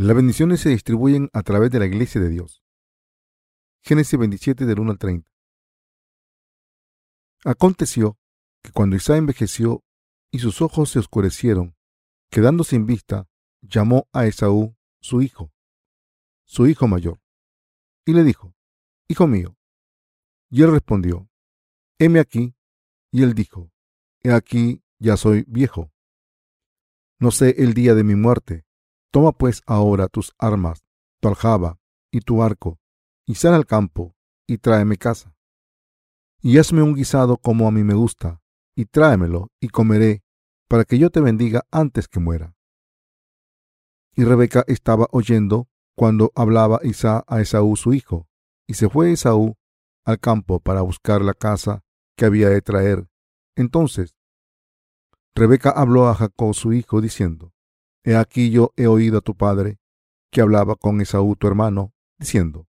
Las bendiciones se distribuyen a través de la iglesia de Dios. Génesis 27 del 1 al 30. Aconteció que cuando Isaac envejeció y sus ojos se oscurecieron, quedando sin vista, llamó a Esaú, su hijo, su hijo mayor, y le dijo, Hijo mío. Y él respondió, Heme aquí. Y él dijo, He aquí, ya soy viejo. No sé el día de mi muerte. Toma pues ahora tus armas, tu aljaba y tu arco, y sal al campo, y tráeme casa. Y hazme un guisado como a mí me gusta, y tráemelo, y comeré, para que yo te bendiga antes que muera. Y Rebeca estaba oyendo cuando hablaba Isaac a Esaú su hijo, y se fue Esaú al campo para buscar la casa que había de traer. Entonces Rebeca habló a Jacob su hijo, diciendo, He aquí yo he oído a tu padre, que hablaba con Esaú tu hermano, diciendo,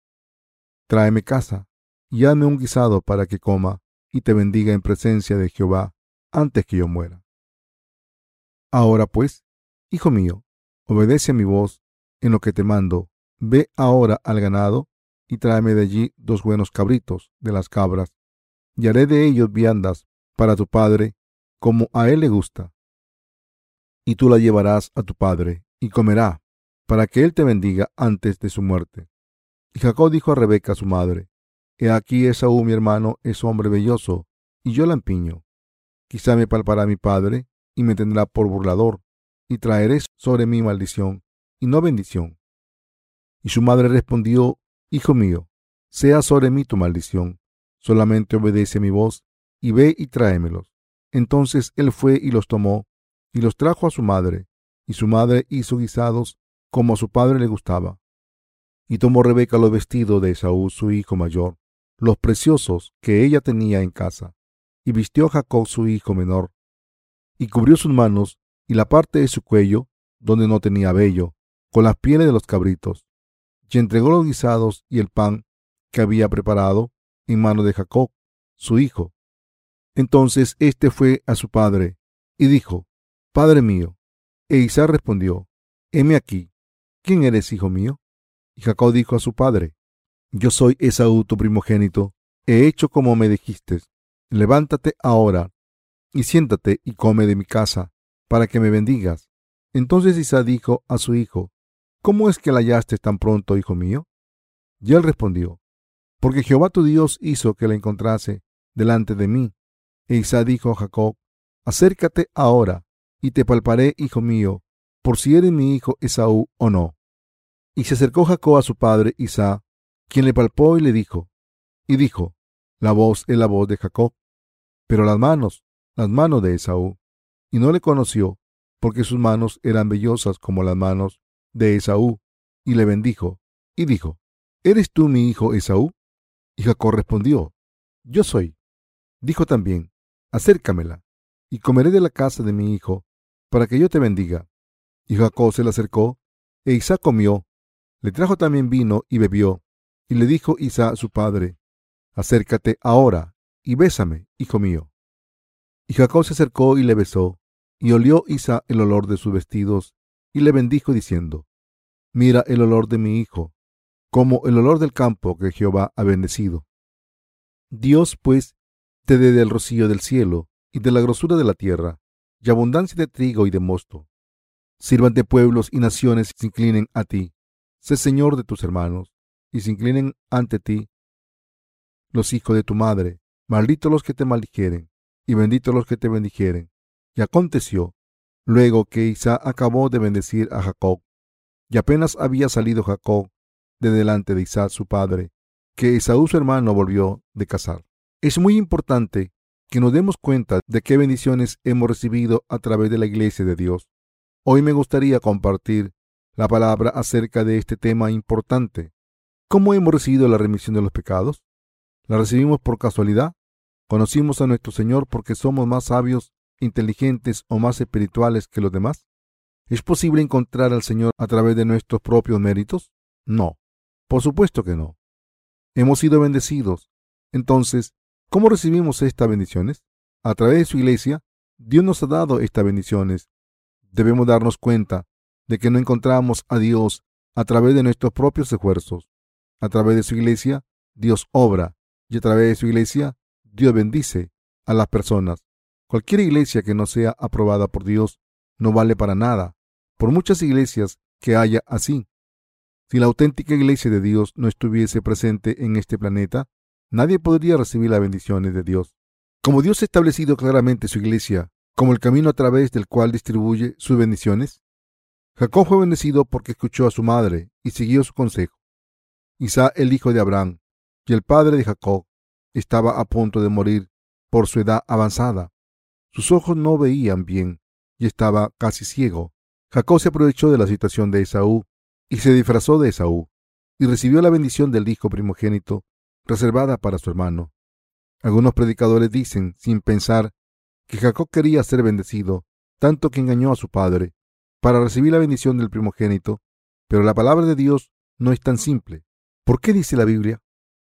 Tráeme casa, y hazme un guisado para que coma, y te bendiga en presencia de Jehová, antes que yo muera. Ahora pues, hijo mío, obedece a mi voz en lo que te mando, ve ahora al ganado, y tráeme de allí dos buenos cabritos de las cabras, y haré de ellos viandas para tu padre, como a él le gusta. Y tú la llevarás a tu padre, y comerá, para que él te bendiga antes de su muerte. Y Jacob dijo a Rebeca su madre, He aquí Esaú mi hermano es hombre belloso, y yo la empiño. Quizá me palpará mi padre, y me tendrá por burlador, y traeré sobre mí maldición, y no bendición. Y su madre respondió, Hijo mío, sea sobre mí tu maldición, solamente obedece mi voz, y ve y tráemelos. Entonces él fue y los tomó, y los trajo a su madre, y su madre hizo guisados como a su padre le gustaba. Y tomó Rebeca los vestidos de Esaú, su hijo mayor, los preciosos que ella tenía en casa, y vistió a Jacob su hijo menor, y cubrió sus manos y la parte de su cuello, donde no tenía vello, con las pieles de los cabritos, y entregó los guisados y el pan que había preparado en mano de Jacob, su hijo. Entonces éste fue a su padre y dijo, Padre mío. E Isaac respondió, Heme aquí, ¿quién eres, hijo mío? Y Jacob dijo a su padre, Yo soy Esaú, tu primogénito, he hecho como me dijiste, levántate ahora y siéntate y come de mi casa, para que me bendigas. Entonces Isaac dijo a su hijo, ¿Cómo es que la hallaste tan pronto, hijo mío? Y él respondió, Porque Jehová tu Dios hizo que la encontrase delante de mí. E Isaac dijo a Jacob, Acércate ahora, y te palparé, hijo mío, por si eres mi hijo Esaú o no. Y se acercó Jacob a su padre Isaac, quien le palpó y le dijo, y dijo, La voz es la voz de Jacob, pero las manos, las manos de Esaú. Y no le conoció, porque sus manos eran vellosas como las manos de Esaú, y le bendijo, y dijo, ¿Eres tú mi hijo Esaú? Y Jacob respondió, Yo soy. Dijo también, Acércamela, y comeré de la casa de mi hijo, para que yo te bendiga. Y Jacob se le acercó, e Isaac comió, le trajo también vino y bebió, y le dijo Isaac su padre, Acércate ahora, y bésame, hijo mío. Y Jacob se acercó y le besó, y olió Isaac el olor de sus vestidos, y le bendijo diciendo, Mira el olor de mi hijo, como el olor del campo que Jehová ha bendecido. Dios, pues, te dé del rocío del cielo y de la grosura de la tierra, y abundancia de trigo y de mosto. Sirvan de pueblos y naciones se inclinen a ti. Sé Señor de tus hermanos, y se inclinen ante ti los hijos de tu madre. Malditos los que te maldijeren, y benditos los que te bendijeren. Y aconteció, luego que Isaac acabó de bendecir a Jacob, y apenas había salido Jacob de delante de Isaac su padre, que Esaú su hermano volvió de cazar. Es muy importante que nos demos cuenta de qué bendiciones hemos recibido a través de la iglesia de Dios. Hoy me gustaría compartir la palabra acerca de este tema importante. ¿Cómo hemos recibido la remisión de los pecados? ¿La recibimos por casualidad? ¿Conocimos a nuestro Señor porque somos más sabios, inteligentes o más espirituales que los demás? ¿Es posible encontrar al Señor a través de nuestros propios méritos? No, por supuesto que no. Hemos sido bendecidos. Entonces, ¿cómo recibimos estas bendiciones? A través de su iglesia, Dios nos ha dado estas bendiciones. Debemos darnos cuenta de que no encontramos a Dios a través de nuestros propios esfuerzos. A través de su iglesia, Dios obra y a través de su iglesia, Dios bendice a las personas. Cualquier iglesia que no sea aprobada por Dios no vale para nada, por muchas iglesias que haya así. Si la auténtica iglesia de Dios no estuviese presente en este planeta, nadie podría recibir las bendiciones de Dios. Como Dios ha establecido claramente su iglesia como el camino a través del cual distribuye sus bendiciones, Jacob fue bendecido porque escuchó a su madre y siguió su consejo. Isaac, el hijo de Abraham y el padre de Jacob, estaba a punto de morir por su edad avanzada. Sus ojos no veían bien y estaba casi ciego. Jacob se aprovechó de la situación de Esaú y se disfrazó de Esaú y recibió la bendición del hijo primogénito reservada para su hermano. Algunos predicadores dicen, sin pensar, que Jacob quería ser bendecido, tanto que engañó a su padre, para recibir la bendición del primogénito, pero la palabra de Dios no es tan simple. ¿Por qué dice la Biblia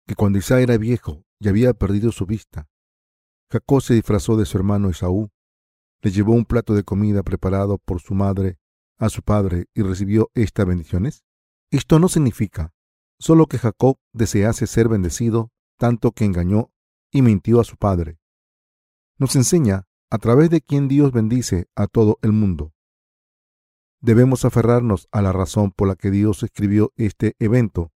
que cuando Isaac era viejo y había perdido su vista, Jacob se disfrazó de su hermano Esaú, le llevó un plato de comida preparado por su madre a su padre y recibió estas bendiciones? Esto no significa solo que Jacob desease ser bendecido, tanto que engañó y mintió a su padre. Nos enseña a través de quien Dios bendice a todo el mundo. Debemos aferrarnos a la razón por la que Dios escribió este evento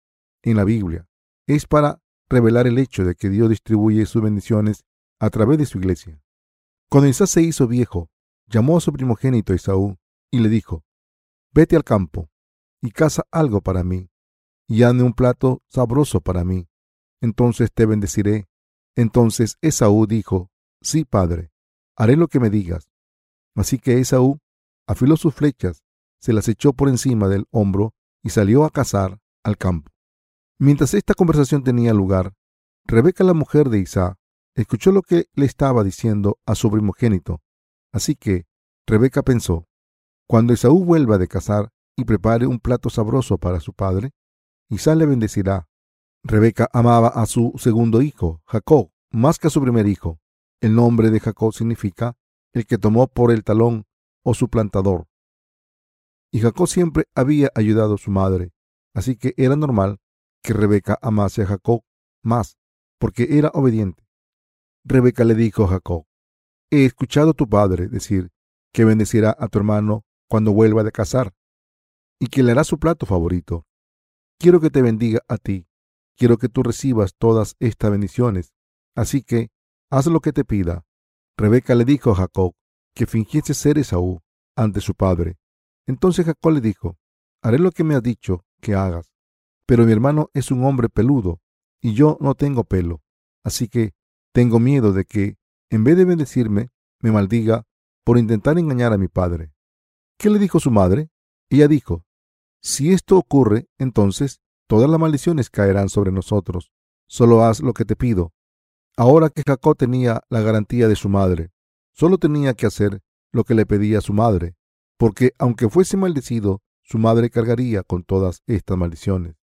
en la Biblia. Es para revelar el hecho de que Dios distribuye sus bendiciones a través de su iglesia. Cuando Isaac se hizo viejo, llamó a su primogénito Esaú y le dijo, Vete al campo y caza algo para mí, y hazme un plato sabroso para mí. Entonces te bendeciré. Entonces Esaú dijo, Sí, padre, haré lo que me digas. Así que Esaú afiló sus flechas, se las echó por encima del hombro y salió a cazar al campo. Mientras esta conversación tenía lugar, Rebeca, la mujer de Isaac, escuchó lo que le estaba diciendo a su primogénito. Así que Rebeca pensó, cuando Esaú vuelva de cazar y prepare un plato sabroso para su padre, Isaac le bendecirá. Rebeca amaba a su segundo hijo, Jacob, más que a su primer hijo. El nombre de Jacob significa el que tomó por el talón o suplantador. Y Jacob siempre había ayudado a su madre, así que era normal que Rebeca amase a Jacob más, porque era obediente. Rebeca le dijo a Jacob, he escuchado a tu padre decir que bendecirá a tu hermano cuando vuelva de cazar y que le hará su plato favorito. Quiero que te bendiga a ti. Quiero que tú recibas todas estas bendiciones. Así que haz lo que te pida. Rebeca le dijo a Jacob que fingiese ser Esaú ante su padre. Entonces Jacob le dijo, haré lo que me has dicho que hagas. Pero mi hermano es un hombre peludo y yo no tengo pelo. Así que tengo miedo de que, en vez de bendecirme, me maldiga por intentar engañar a mi padre. ¿Qué le dijo su madre? Ella dijo, si esto ocurre, entonces todas las maldiciones caerán sobre nosotros. Solo haz lo que te pido. Ahora que Jacob tenía la garantía de su madre, solo tenía que hacer lo que le pedía su madre, porque aunque fuese maldecido, su madre cargaría con todas estas maldiciones.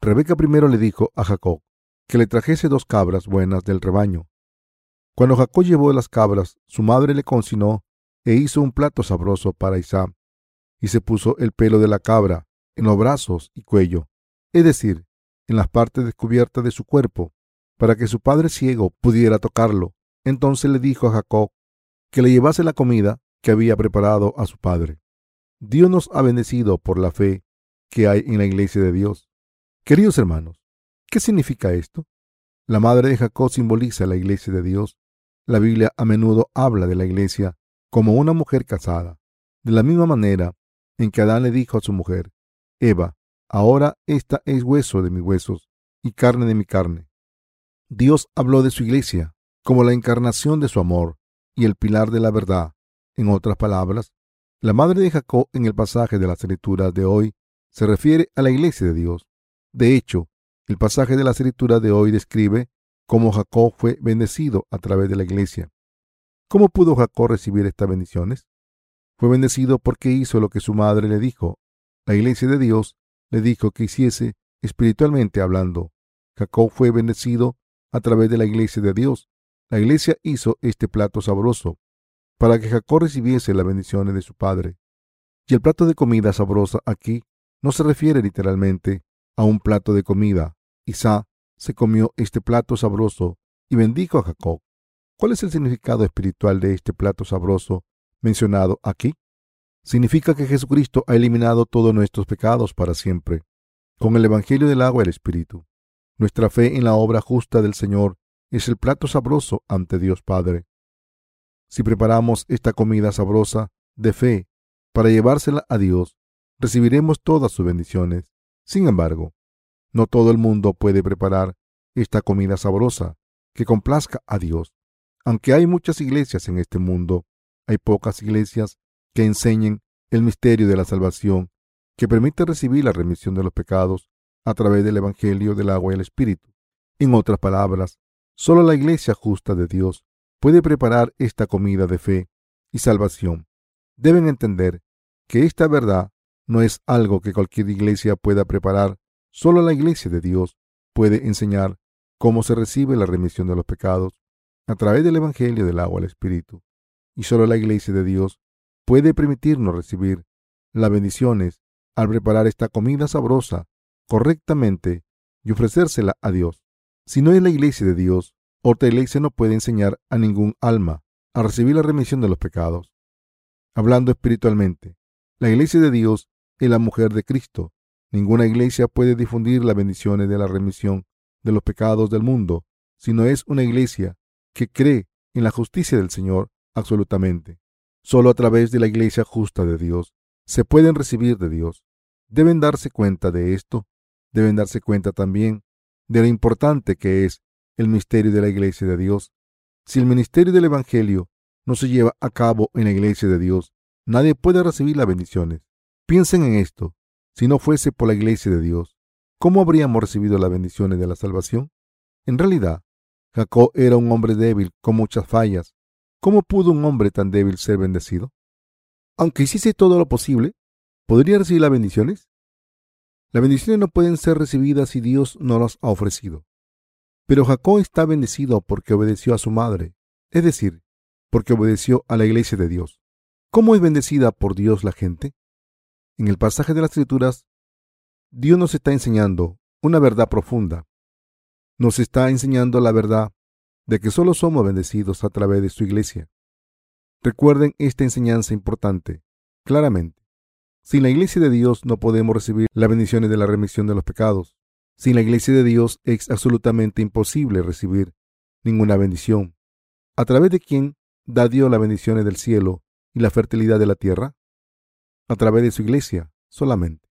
Rebeca primero le dijo a Jacob que le trajese dos cabras buenas del rebaño. Cuando Jacob llevó las cabras, su madre le consignó e hizo un plato sabroso para Isaac, y se puso el pelo de la cabra en los brazos y cuello, es decir, en las partes descubiertas de su cuerpo, para que su padre ciego pudiera tocarlo. Entonces le dijo a Jacob que le llevase la comida que había preparado a su padre. Dios nos ha bendecido por la fe que hay en la iglesia de Dios. Queridos hermanos, ¿qué significa esto? La madre de Jacob simboliza la iglesia de Dios. La Biblia a menudo habla de la iglesia como una mujer casada, de la misma manera en que Adán le dijo a su mujer, Eva, ahora esta es hueso de mis huesos y carne de mi carne. Dios habló de su iglesia como la encarnación de su amor y el pilar de la verdad. En otras palabras, la madre de Jacob en el pasaje de las escrituras de hoy se refiere a la iglesia de Dios. De hecho, el pasaje de la escritura de hoy describe cómo Jacob fue bendecido a través de la iglesia. ¿Cómo pudo Jacob recibir estas bendiciones? Fue bendecido porque hizo lo que su madre le dijo la iglesia de Dios le dijo que hiciese espiritualmente hablando. Jacob fue bendecido a través de la iglesia de Dios. La iglesia hizo este plato sabroso para que Jacob recibiese las bendiciones de su padre. Y el plato de comida sabrosa aquí no se refiere literalmente a un plato de comida. Isaac se comió este plato sabroso y bendijo a Jacob. ¿Cuál es el significado espiritual de este plato sabroso mencionado aquí? Significa que Jesucristo ha eliminado todos nuestros pecados para siempre, con el Evangelio del agua y el Espíritu. Nuestra fe en la obra justa del Señor es el plato sabroso ante Dios Padre. Si preparamos esta comida sabrosa de fe para llevársela a Dios, recibiremos todas sus bendiciones. Sin embargo, no todo el mundo puede preparar esta comida sabrosa que complazca a Dios. Aunque hay muchas iglesias en este mundo, hay pocas iglesias que enseñen el misterio de la salvación que permite recibir la remisión de los pecados a través del Evangelio del agua y el Espíritu. En otras palabras, solo la iglesia justa de Dios puede preparar esta comida de fe y salvación. Deben entender que esta verdad no es algo que cualquier iglesia pueda preparar, solo la iglesia de Dios puede enseñar cómo se recibe la remisión de los pecados a través del Evangelio del agua al Espíritu. Y solo la iglesia de Dios puede permitirnos recibir las bendiciones al preparar esta comida sabrosa correctamente y ofrecérsela a Dios. Si no es la iglesia de Dios, otra iglesia no puede enseñar a ningún alma a recibir la remisión de los pecados. Hablando espiritualmente, la iglesia de Dios es la mujer de Cristo. Ninguna iglesia puede difundir las bendiciones de la remisión de los pecados del mundo si no es una iglesia que cree en la justicia del Señor absolutamente. Solo a través de la iglesia justa de Dios se pueden recibir de Dios. Deben darse cuenta de esto. Deben darse cuenta también de lo importante que es el misterio de la iglesia de Dios. Si el ministerio del Evangelio no se lleva a cabo en la iglesia de Dios, nadie puede recibir las bendiciones. Piensen en esto. Si no fuese por la iglesia de Dios, ¿cómo habríamos recibido las bendiciones de la salvación? En realidad, Jacob era un hombre débil con muchas fallas. ¿Cómo pudo un hombre tan débil ser bendecido? Aunque hiciese todo lo posible, ¿podría recibir las bendiciones? Las bendiciones no pueden ser recibidas si Dios no las ha ofrecido. Pero Jacob está bendecido porque obedeció a su madre, es decir, porque obedeció a la iglesia de Dios. ¿Cómo es bendecida por Dios la gente? En el pasaje de las Escrituras, Dios nos está enseñando una verdad profunda nos está enseñando la verdad de que solo somos bendecidos a través de su iglesia. Recuerden esta enseñanza importante, claramente. Sin la iglesia de Dios no podemos recibir las bendiciones de la remisión de los pecados. Sin la iglesia de Dios es absolutamente imposible recibir ninguna bendición. ¿A través de quién da Dios las bendiciones del cielo y la fertilidad de la tierra? A través de su iglesia solamente.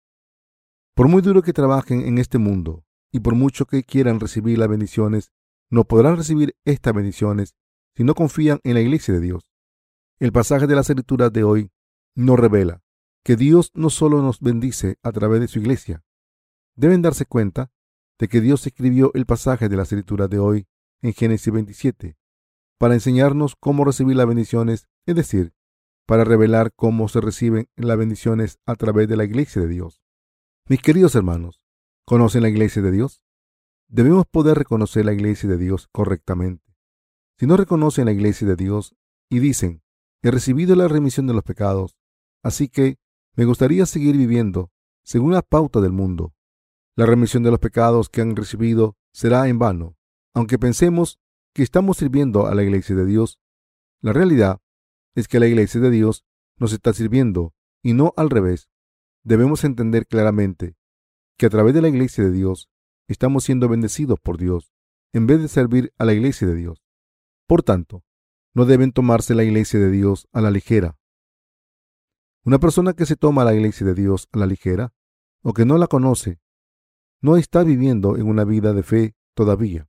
Por muy duro que trabajen en este mundo, y por mucho que quieran recibir las bendiciones, no podrán recibir estas bendiciones si no confían en la iglesia de Dios. El pasaje de las escrituras de hoy nos revela que Dios no solo nos bendice a través de su iglesia. Deben darse cuenta de que Dios escribió el pasaje de las escrituras de hoy en Génesis 27 para enseñarnos cómo recibir las bendiciones, es decir, para revelar cómo se reciben las bendiciones a través de la iglesia de Dios. Mis queridos hermanos, ¿Conocen la iglesia de Dios? Debemos poder reconocer la iglesia de Dios correctamente. Si no reconocen la iglesia de Dios y dicen, he recibido la remisión de los pecados, así que me gustaría seguir viviendo según la pauta del mundo. La remisión de los pecados que han recibido será en vano, aunque pensemos que estamos sirviendo a la iglesia de Dios. La realidad es que la iglesia de Dios nos está sirviendo y no al revés. Debemos entender claramente que a través de la iglesia de Dios estamos siendo bendecidos por Dios en vez de servir a la iglesia de Dios. Por tanto, no deben tomarse la iglesia de Dios a la ligera. Una persona que se toma la iglesia de Dios a la ligera o que no la conoce, no está viviendo en una vida de fe todavía.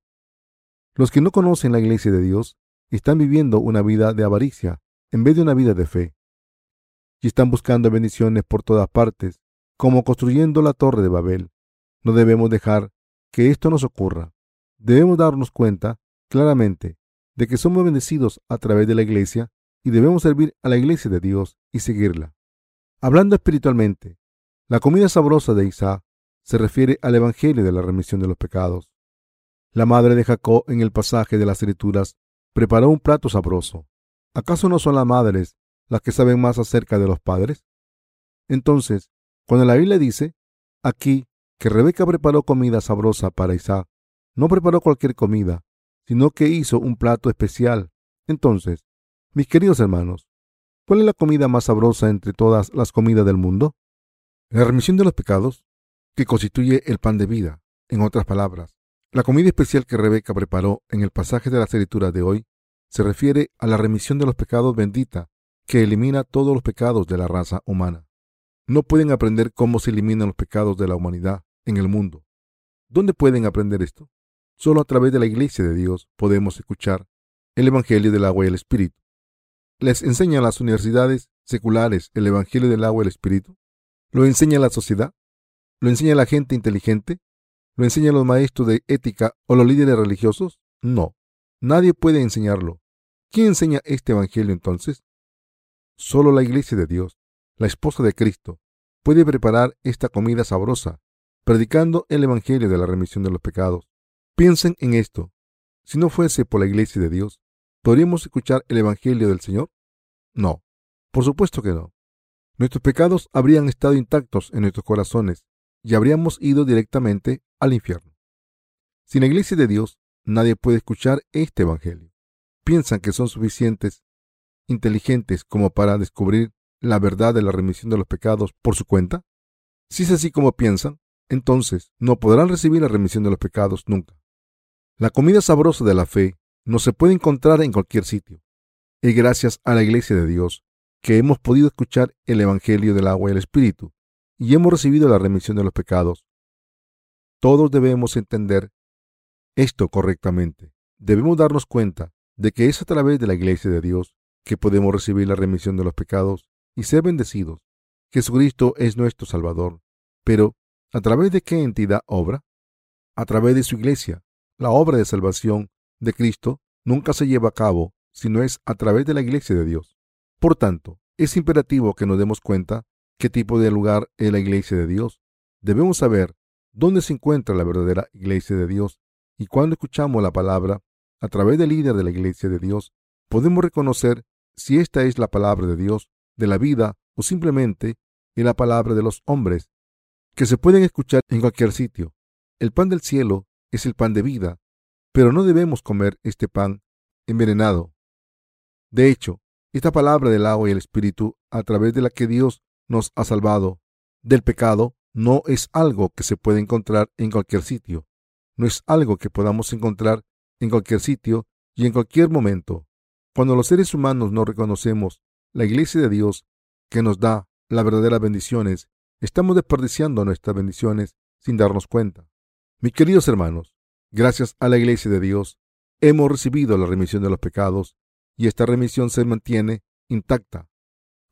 Los que no conocen la iglesia de Dios están viviendo una vida de avaricia en vez de una vida de fe. Y están buscando bendiciones por todas partes como construyendo la torre de Babel. No debemos dejar que esto nos ocurra. Debemos darnos cuenta claramente de que somos bendecidos a través de la iglesia y debemos servir a la iglesia de Dios y seguirla. Hablando espiritualmente, la comida sabrosa de Isaac se refiere al Evangelio de la remisión de los pecados. La madre de Jacob en el pasaje de las Escrituras preparó un plato sabroso. ¿Acaso no son las madres las que saben más acerca de los padres? Entonces, cuando la Biblia dice aquí que Rebeca preparó comida sabrosa para Isaac. No preparó cualquier comida, sino que hizo un plato especial. Entonces, mis queridos hermanos, ¿cuál es la comida más sabrosa entre todas las comidas del mundo? La remisión de los pecados, que constituye el pan de vida. En otras palabras, la comida especial que Rebeca preparó en el pasaje de la escritura de hoy se refiere a la remisión de los pecados bendita que elimina todos los pecados de la raza humana. No pueden aprender cómo se eliminan los pecados de la humanidad en el mundo. ¿Dónde pueden aprender esto? Solo a través de la Iglesia de Dios podemos escuchar el Evangelio del agua y el Espíritu. ¿Les enseñan las universidades seculares el Evangelio del agua y el Espíritu? ¿Lo enseña la sociedad? ¿Lo enseña la gente inteligente? ¿Lo enseñan los maestros de ética o los líderes religiosos? No, nadie puede enseñarlo. ¿Quién enseña este Evangelio entonces? Solo la Iglesia de Dios, la esposa de Cristo, puede preparar esta comida sabrosa, predicando el Evangelio de la remisión de los pecados. Piensen en esto. Si no fuese por la Iglesia de Dios, ¿podríamos escuchar el Evangelio del Señor? No, por supuesto que no. Nuestros pecados habrían estado intactos en nuestros corazones y habríamos ido directamente al infierno. Sin la iglesia de Dios, nadie puede escuchar este Evangelio. Piensan que son suficientes, inteligentes como para descubrir la verdad de la remisión de los pecados por su cuenta. Si es así como piensan, entonces no podrán recibir la remisión de los pecados nunca. La comida sabrosa de la fe no se puede encontrar en cualquier sitio. Es gracias a la iglesia de Dios que hemos podido escuchar el Evangelio del agua y el Espíritu y hemos recibido la remisión de los pecados. Todos debemos entender esto correctamente. Debemos darnos cuenta de que es a través de la iglesia de Dios que podemos recibir la remisión de los pecados y ser bendecidos. Jesucristo es nuestro Salvador. Pero, ¿a través de qué entidad obra? A través de su iglesia. La obra de salvación de Cristo nunca se lleva a cabo si no es a través de la iglesia de Dios. Por tanto, es imperativo que nos demos cuenta qué tipo de lugar es la iglesia de Dios. Debemos saber dónde se encuentra la verdadera iglesia de Dios y cuando escuchamos la palabra a través del líder de la iglesia de Dios, podemos reconocer si esta es la palabra de Dios, de la vida o simplemente es la palabra de los hombres, que se pueden escuchar en cualquier sitio. El pan del cielo es el pan de vida, pero no debemos comer este pan envenenado. De hecho, esta palabra del agua y el espíritu, a través de la que Dios nos ha salvado del pecado, no es algo que se puede encontrar en cualquier sitio. No es algo que podamos encontrar en cualquier sitio y en cualquier momento. Cuando los seres humanos no reconocemos la iglesia de Dios que nos da las verdaderas bendiciones, estamos desperdiciando nuestras bendiciones sin darnos cuenta. Mis queridos hermanos, gracias a la iglesia de Dios, hemos recibido la remisión de los pecados y esta remisión se mantiene intacta.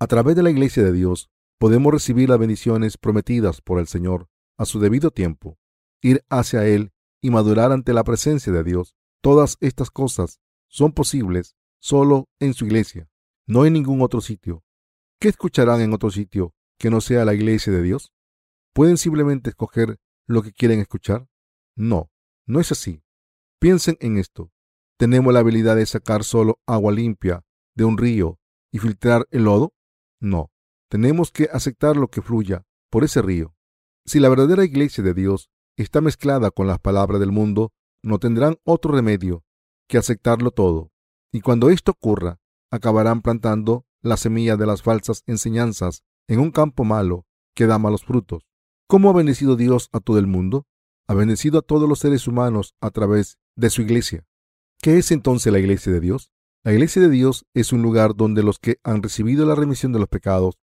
A través de la iglesia de Dios podemos recibir las bendiciones prometidas por el Señor a su debido tiempo, ir hacia Él y madurar ante la presencia de Dios. Todas estas cosas son posibles solo en su iglesia, no en ningún otro sitio. ¿Qué escucharán en otro sitio que no sea la iglesia de Dios? ¿Pueden simplemente escoger lo que quieren escuchar? No, no es así. Piensen en esto. ¿Tenemos la habilidad de sacar solo agua limpia de un río y filtrar el lodo? No. Tenemos que aceptar lo que fluya por ese río. Si la verdadera iglesia de Dios está mezclada con las palabras del mundo, no tendrán otro remedio que aceptarlo todo. Y cuando esto ocurra, acabarán plantando la semilla de las falsas enseñanzas en un campo malo que da malos frutos. ¿Cómo ha bendecido Dios a todo el mundo? Ha bendecido a todos los seres humanos a través de su iglesia. ¿Qué es entonces la iglesia de Dios? La iglesia de Dios es un lugar donde los que han recibido la remisión de los pecados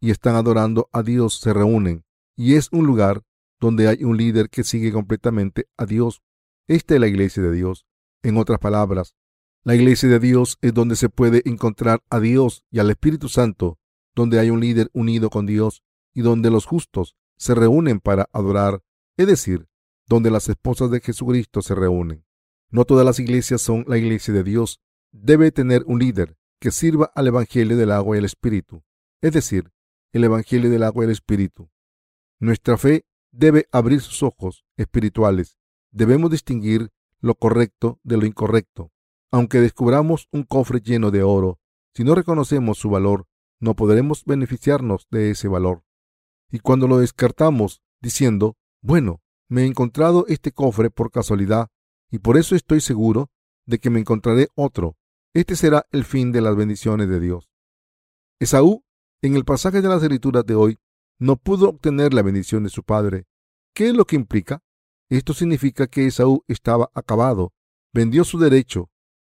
y están adorando a Dios se reúnen, y es un lugar donde hay un líder que sigue completamente a Dios. Esta es la iglesia de Dios. En otras palabras, la iglesia de Dios es donde se puede encontrar a Dios y al Espíritu Santo, donde hay un líder unido con Dios y donde los justos se reúnen para adorar, es decir, donde las esposas de Jesucristo se reúnen. No todas las iglesias son la iglesia de Dios. Debe tener un líder que sirva al Evangelio del agua y el Espíritu, es decir, el Evangelio del agua y el Espíritu. Nuestra fe debe abrir sus ojos espirituales. Debemos distinguir lo correcto de lo incorrecto. Aunque descubramos un cofre lleno de oro, si no reconocemos su valor, no podremos beneficiarnos de ese valor. Y cuando lo descartamos, diciendo, bueno, me he encontrado este cofre por casualidad y por eso estoy seguro de que me encontraré otro. Este será el fin de las bendiciones de Dios. Esaú, en el pasaje de las escrituras de hoy, no pudo obtener la bendición de su padre. ¿Qué es lo que implica? Esto significa que Esaú estaba acabado, vendió su derecho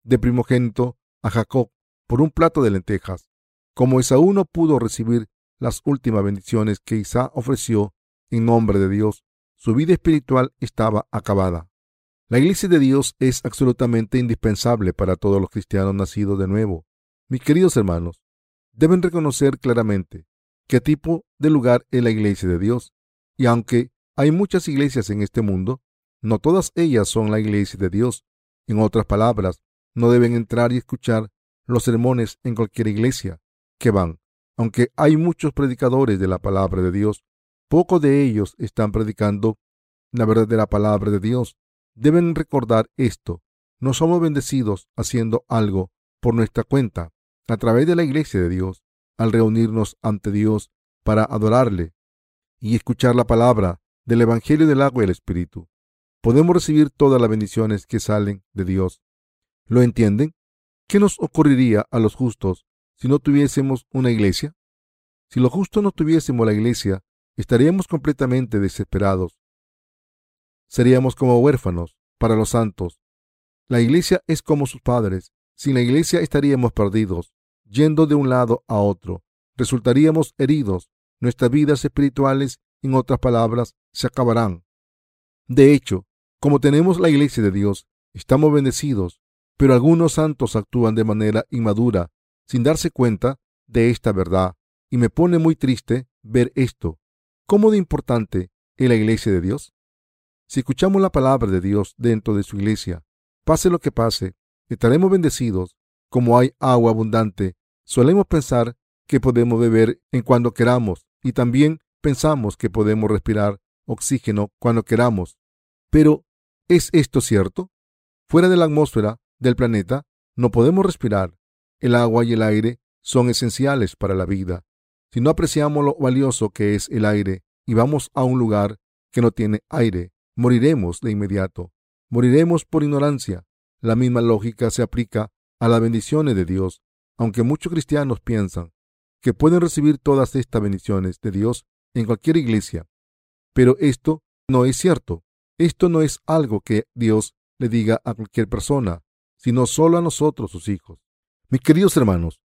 de primogénito a Jacob por un plato de lentejas. Como Esaú no pudo recibir las últimas bendiciones que Isaac ofreció en nombre de Dios, su vida espiritual estaba acabada. La iglesia de Dios es absolutamente indispensable para todos los cristianos nacidos de nuevo. Mis queridos hermanos, deben reconocer claramente qué tipo de lugar es la iglesia de Dios. Y aunque hay muchas iglesias en este mundo, no todas ellas son la iglesia de Dios. En otras palabras, no deben entrar y escuchar los sermones en cualquier iglesia van. Aunque hay muchos predicadores de la palabra de Dios, pocos de ellos están predicando la verdadera palabra de Dios. Deben recordar esto. No somos bendecidos haciendo algo por nuestra cuenta a través de la iglesia de Dios al reunirnos ante Dios para adorarle y escuchar la palabra del Evangelio del agua y el Espíritu. Podemos recibir todas las bendiciones que salen de Dios. ¿Lo entienden? ¿Qué nos ocurriría a los justos si no tuviésemos una iglesia? Si los justos no tuviésemos la iglesia, estaríamos completamente desesperados. Seríamos como huérfanos para los santos. La iglesia es como sus padres. Sin la iglesia estaríamos perdidos, yendo de un lado a otro. Resultaríamos heridos. Nuestras vidas espirituales, en otras palabras, se acabarán. De hecho, como tenemos la iglesia de Dios, estamos bendecidos, pero algunos santos actúan de manera inmadura, sin darse cuenta de esta verdad, y me pone muy triste ver esto. ¿Cómo de importante es la iglesia de Dios? Si escuchamos la palabra de Dios dentro de su iglesia, pase lo que pase, estaremos bendecidos. Como hay agua abundante, solemos pensar que podemos beber en cuando queramos y también pensamos que podemos respirar oxígeno cuando queramos. Pero, ¿es esto cierto? Fuera de la atmósfera del planeta no podemos respirar. El agua y el aire son esenciales para la vida. Si no apreciamos lo valioso que es el aire y vamos a un lugar que no tiene aire, moriremos de inmediato. Moriremos por ignorancia. La misma lógica se aplica a las bendiciones de Dios, aunque muchos cristianos piensan que pueden recibir todas estas bendiciones de Dios en cualquier iglesia. Pero esto no es cierto. Esto no es algo que Dios le diga a cualquier persona, sino solo a nosotros, sus hijos. Mis queridos hermanos,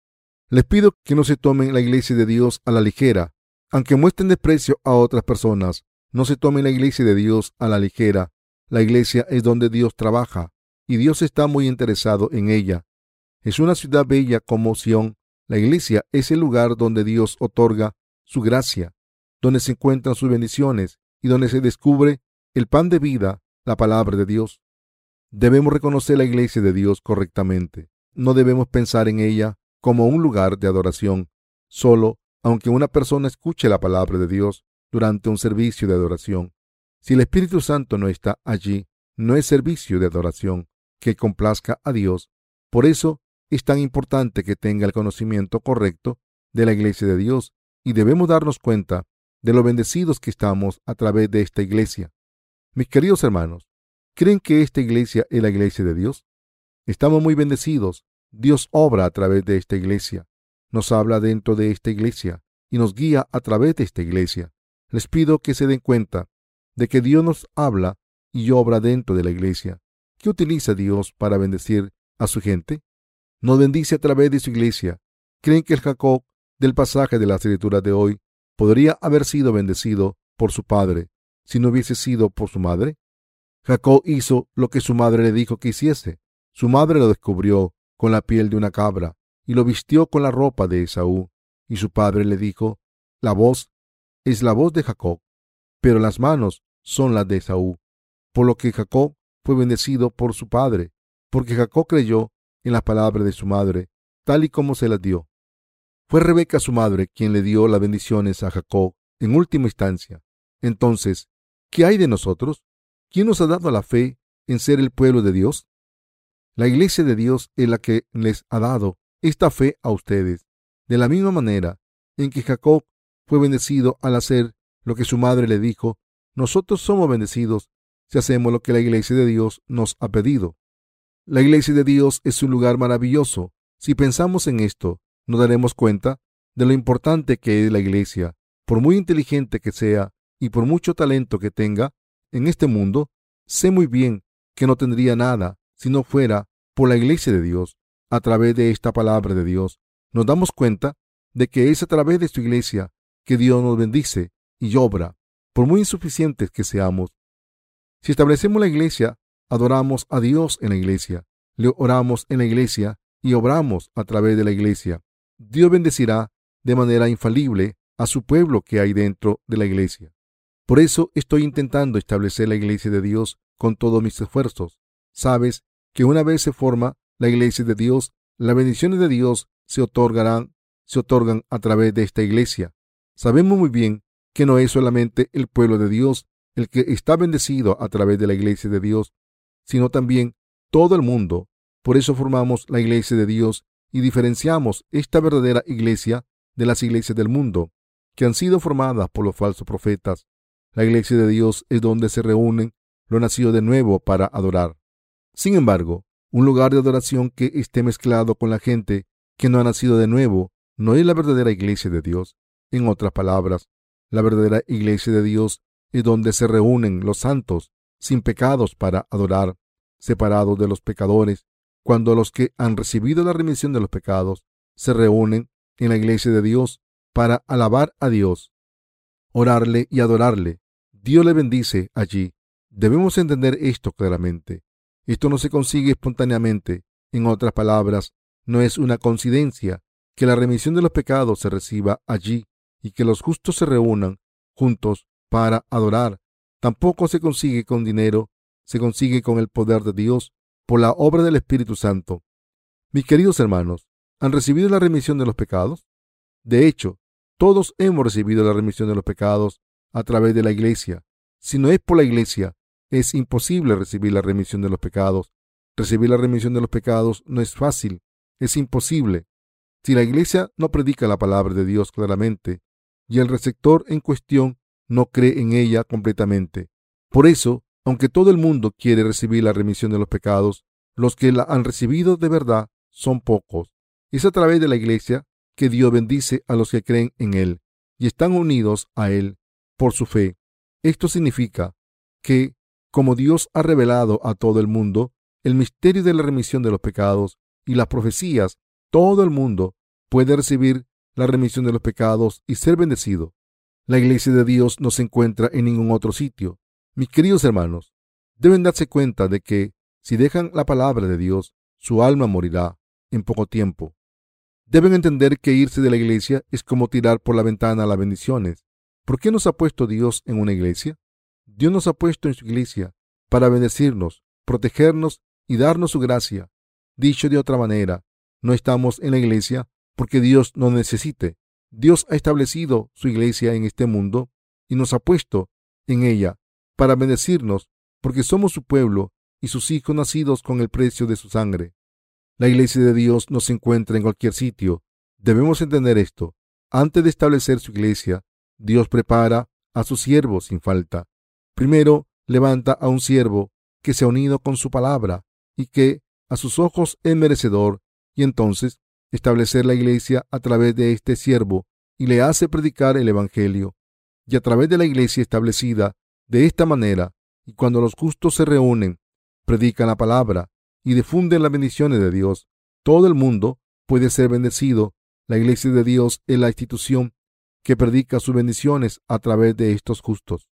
les pido que no se tomen la iglesia de Dios a la ligera, aunque muestren desprecio a otras personas. No se tomen la iglesia de Dios a la ligera. La iglesia es donde Dios trabaja y Dios está muy interesado en ella. Es una ciudad bella como Sión. La iglesia es el lugar donde Dios otorga su gracia, donde se encuentran sus bendiciones y donde se descubre el pan de vida, la palabra de Dios. Debemos reconocer la iglesia de Dios correctamente. No debemos pensar en ella como un lugar de adoración, solo aunque una persona escuche la palabra de Dios durante un servicio de adoración. Si el Espíritu Santo no está allí, no es servicio de adoración que complazca a Dios. Por eso es tan importante que tenga el conocimiento correcto de la iglesia de Dios y debemos darnos cuenta de lo bendecidos que estamos a través de esta iglesia. Mis queridos hermanos, ¿creen que esta iglesia es la iglesia de Dios? Estamos muy bendecidos. Dios obra a través de esta iglesia, nos habla dentro de esta iglesia y nos guía a través de esta iglesia. Les pido que se den cuenta de que Dios nos habla y obra dentro de la iglesia. ¿Qué utiliza Dios para bendecir a su gente? Nos bendice a través de su iglesia. ¿Creen que el Jacob del pasaje de la escritura de hoy podría haber sido bendecido por su padre si no hubiese sido por su madre? Jacob hizo lo que su madre le dijo que hiciese. Su madre lo descubrió con la piel de una cabra y lo vistió con la ropa de Esaú. Y su padre le dijo, la voz es la voz de Jacob, pero las manos son las de Esaú. Por lo que Jacob fue bendecido por su padre, porque Jacob creyó en las palabras de su madre, tal y como se las dio. Fue Rebeca su madre quien le dio las bendiciones a Jacob en última instancia. Entonces, ¿qué hay de nosotros? ¿Quién nos ha dado la fe en ser el pueblo de Dios? La iglesia de Dios es la que les ha dado esta fe a ustedes. De la misma manera en que Jacob fue bendecido al hacer lo que su madre le dijo, nosotros somos bendecidos si hacemos lo que la iglesia de Dios nos ha pedido. La iglesia de Dios es un lugar maravilloso. Si pensamos en esto, nos daremos cuenta de lo importante que es la iglesia. Por muy inteligente que sea y por mucho talento que tenga en este mundo, sé muy bien que no tendría nada si no fuera por la iglesia de Dios. A través de esta palabra de Dios, nos damos cuenta de que es a través de su iglesia que Dios nos bendice y obra, por muy insuficientes que seamos. Si establecemos la iglesia, adoramos a Dios en la iglesia, le oramos en la iglesia y obramos a través de la iglesia. Dios bendecirá de manera infalible a su pueblo que hay dentro de la iglesia. Por eso estoy intentando establecer la iglesia de Dios con todos mis esfuerzos. Sabes que una vez se forma la iglesia de Dios, las bendiciones de Dios se otorgarán, se otorgan a través de esta iglesia. Sabemos muy bien que no es solamente el pueblo de Dios el que está bendecido a través de la iglesia de Dios, sino también todo el mundo. Por eso formamos la iglesia de Dios y diferenciamos esta verdadera iglesia de las iglesias del mundo, que han sido formadas por los falsos profetas. La iglesia de Dios es donde se reúnen los nacidos de nuevo para adorar. Sin embargo, un lugar de adoración que esté mezclado con la gente que no ha nacido de nuevo no es la verdadera iglesia de Dios. En otras palabras, la verdadera iglesia de Dios es donde se reúnen los santos sin pecados para adorar, separados de los pecadores, cuando los que han recibido la remisión de los pecados se reúnen en la iglesia de Dios para alabar a Dios, orarle y adorarle. Dios le bendice allí. Debemos entender esto claramente. Esto no se consigue espontáneamente. En otras palabras, no es una coincidencia que la remisión de los pecados se reciba allí y que los justos se reúnan juntos para adorar. Tampoco se consigue con dinero, se consigue con el poder de Dios por la obra del Espíritu Santo. Mis queridos hermanos, ¿han recibido la remisión de los pecados? De hecho, todos hemos recibido la remisión de los pecados a través de la iglesia. Si no es por la iglesia, es imposible recibir la remisión de los pecados. Recibir la remisión de los pecados no es fácil, es imposible. Si la iglesia no predica la palabra de Dios claramente y el receptor en cuestión no cree en ella completamente. Por eso, aunque todo el mundo quiere recibir la remisión de los pecados, los que la han recibido de verdad son pocos. Es a través de la iglesia que Dios bendice a los que creen en Él y están unidos a Él por su fe. Esto significa que, como Dios ha revelado a todo el mundo el misterio de la remisión de los pecados y las profecías, todo el mundo puede recibir la remisión de los pecados y ser bendecido. La iglesia de Dios no se encuentra en ningún otro sitio. Mis queridos hermanos, deben darse cuenta de que si dejan la palabra de Dios, su alma morirá en poco tiempo. Deben entender que irse de la iglesia es como tirar por la ventana las bendiciones. ¿Por qué nos ha puesto Dios en una iglesia? Dios nos ha puesto en su iglesia para bendecirnos, protegernos y darnos su gracia. Dicho de otra manera, no estamos en la iglesia porque Dios nos necesite, Dios ha establecido su iglesia en este mundo y nos ha puesto en ella para bendecirnos porque somos su pueblo y sus hijos nacidos con el precio de su sangre. La iglesia de Dios no se encuentra en cualquier sitio. Debemos entender esto. Antes de establecer su iglesia, Dios prepara a sus siervos sin falta. Primero, levanta a un siervo que se ha unido con su palabra y que a sus ojos es merecedor, y entonces establecer la iglesia a través de este siervo y le hace predicar el Evangelio. Y a través de la iglesia establecida de esta manera, y cuando los justos se reúnen, predican la palabra y difunden las bendiciones de Dios, todo el mundo puede ser bendecido. La iglesia de Dios es la institución que predica sus bendiciones a través de estos justos.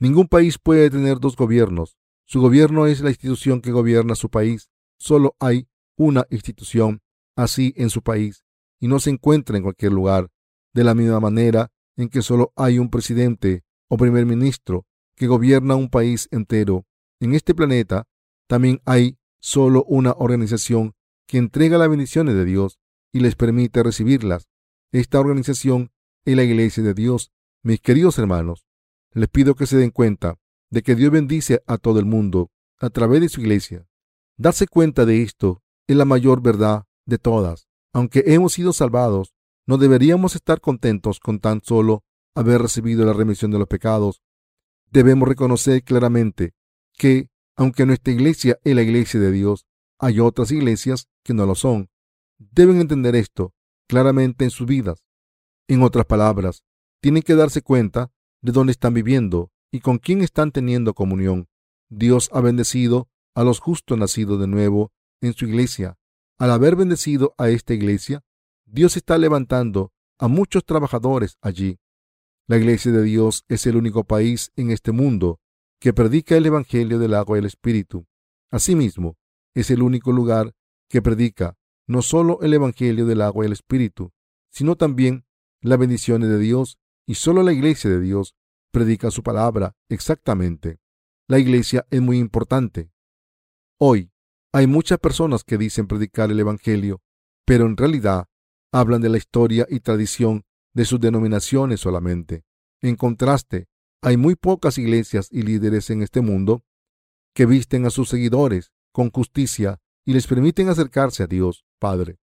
Ningún país puede tener dos gobiernos. Su gobierno es la institución que gobierna su país. Solo hay una institución así en su país y no se encuentra en cualquier lugar, de la misma manera en que solo hay un presidente o primer ministro que gobierna un país entero. En este planeta también hay solo una organización que entrega las bendiciones de Dios y les permite recibirlas. Esta organización es la Iglesia de Dios. Mis queridos hermanos, les pido que se den cuenta de que Dios bendice a todo el mundo a través de su iglesia. Darse cuenta de esto es la mayor verdad de todas. Aunque hemos sido salvados, no deberíamos estar contentos con tan solo haber recibido la remisión de los pecados. debemos reconocer claramente que, aunque nuestra iglesia es la iglesia de Dios, hay otras iglesias que no lo son. Deben entender esto claramente en sus vidas. En otras palabras, tienen que darse cuenta de dónde están viviendo y con quién están teniendo comunión. Dios ha bendecido a los justos nacidos de nuevo en su iglesia. Al haber bendecido a esta iglesia, Dios está levantando a muchos trabajadores allí. La iglesia de Dios es el único país en este mundo que predica el Evangelio del agua y el Espíritu. Asimismo, es el único lugar que predica no solo el Evangelio del agua y el Espíritu, sino también las bendiciones de Dios, y solo la iglesia de Dios predica su palabra exactamente. La iglesia es muy importante. Hoy hay muchas personas que dicen predicar el Evangelio, pero en realidad hablan de la historia y tradición de sus denominaciones solamente. En contraste, hay muy pocas iglesias y líderes en este mundo que visten a sus seguidores con justicia y les permiten acercarse a Dios Padre.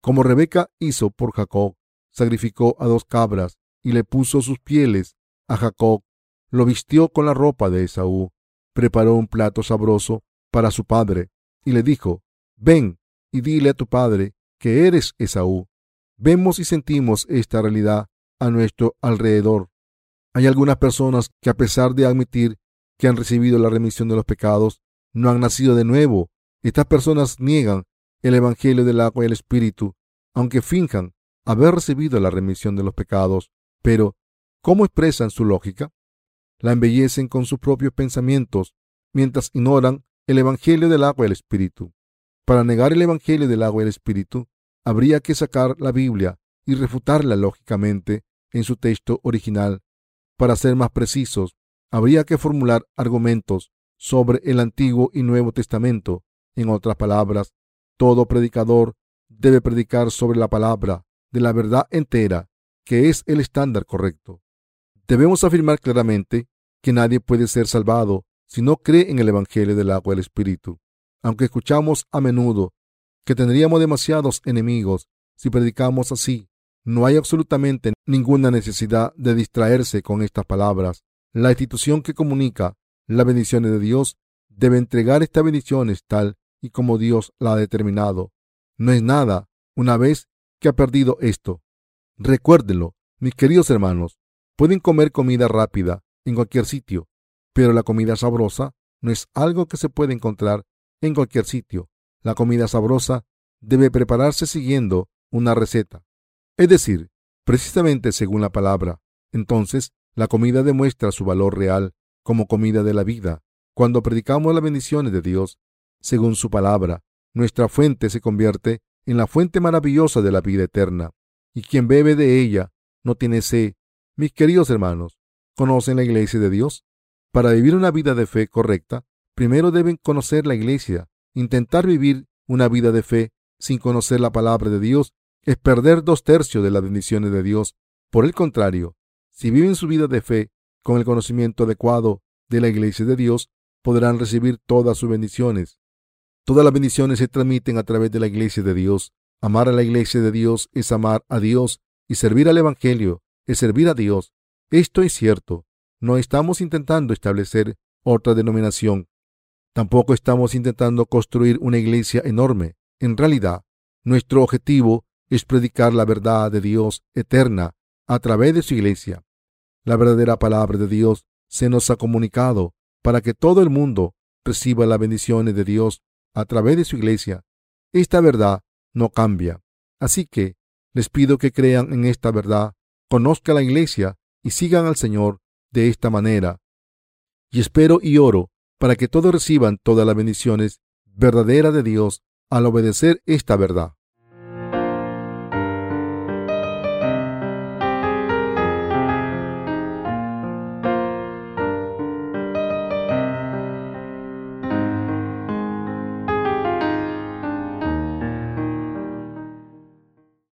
Como Rebeca hizo por Jacob, sacrificó a dos cabras y le puso sus pieles a Jacob, lo vistió con la ropa de Esaú, preparó un plato sabroso para su padre y le dijo, ven y dile a tu padre que eres Esaú. Vemos y sentimos esta realidad a nuestro alrededor. Hay algunas personas que a pesar de admitir que han recibido la remisión de los pecados, no han nacido de nuevo. Estas personas niegan el Evangelio del agua y el Espíritu, aunque finjan haber recibido la remisión de los pecados. Pero, ¿cómo expresan su lógica? La embellecen con sus propios pensamientos, mientras ignoran el Evangelio del agua y el Espíritu. Para negar el Evangelio del agua y el Espíritu, habría que sacar la Biblia y refutarla lógicamente en su texto original. Para ser más precisos, habría que formular argumentos sobre el Antiguo y Nuevo Testamento. En otras palabras, todo predicador debe predicar sobre la palabra de la verdad entera, que es el estándar correcto. Debemos afirmar claramente que nadie puede ser salvado si no cree en el Evangelio del agua y el Espíritu. Aunque escuchamos a menudo que tendríamos demasiados enemigos si predicamos así, no hay absolutamente ninguna necesidad de distraerse con estas palabras. La institución que comunica las bendiciones de Dios debe entregar estas bendiciones tal y como Dios la ha determinado. No es nada una vez que ha perdido esto. Recuérdenlo, mis queridos hermanos, pueden comer comida rápida en cualquier sitio, pero la comida sabrosa no es algo que se puede encontrar en cualquier sitio. La comida sabrosa debe prepararse siguiendo una receta, es decir, precisamente según la palabra. Entonces, la comida demuestra su valor real como comida de la vida. Cuando predicamos las bendiciones de Dios, según su palabra, nuestra fuente se convierte en la fuente maravillosa de la vida eterna, y quien bebe de ella no tiene sed. Mis queridos hermanos, ¿conocen la iglesia de Dios? Para vivir una vida de fe correcta, primero deben conocer la iglesia. Intentar vivir una vida de fe sin conocer la palabra de Dios es perder dos tercios de las bendiciones de Dios. Por el contrario, si viven su vida de fe con el conocimiento adecuado de la iglesia de Dios, podrán recibir todas sus bendiciones. Todas las bendiciones se transmiten a través de la iglesia de Dios. Amar a la iglesia de Dios es amar a Dios y servir al Evangelio es servir a Dios. Esto es cierto. No estamos intentando establecer otra denominación. Tampoco estamos intentando construir una iglesia enorme. En realidad, nuestro objetivo es predicar la verdad de Dios eterna a través de su iglesia. La verdadera palabra de Dios se nos ha comunicado para que todo el mundo reciba las bendiciones de Dios a través de su iglesia. Esta verdad no cambia. Así que les pido que crean en esta verdad, conozcan la iglesia y sigan al Señor de esta manera. Y espero y oro para que todos reciban todas las bendiciones verdaderas de Dios al obedecer esta verdad.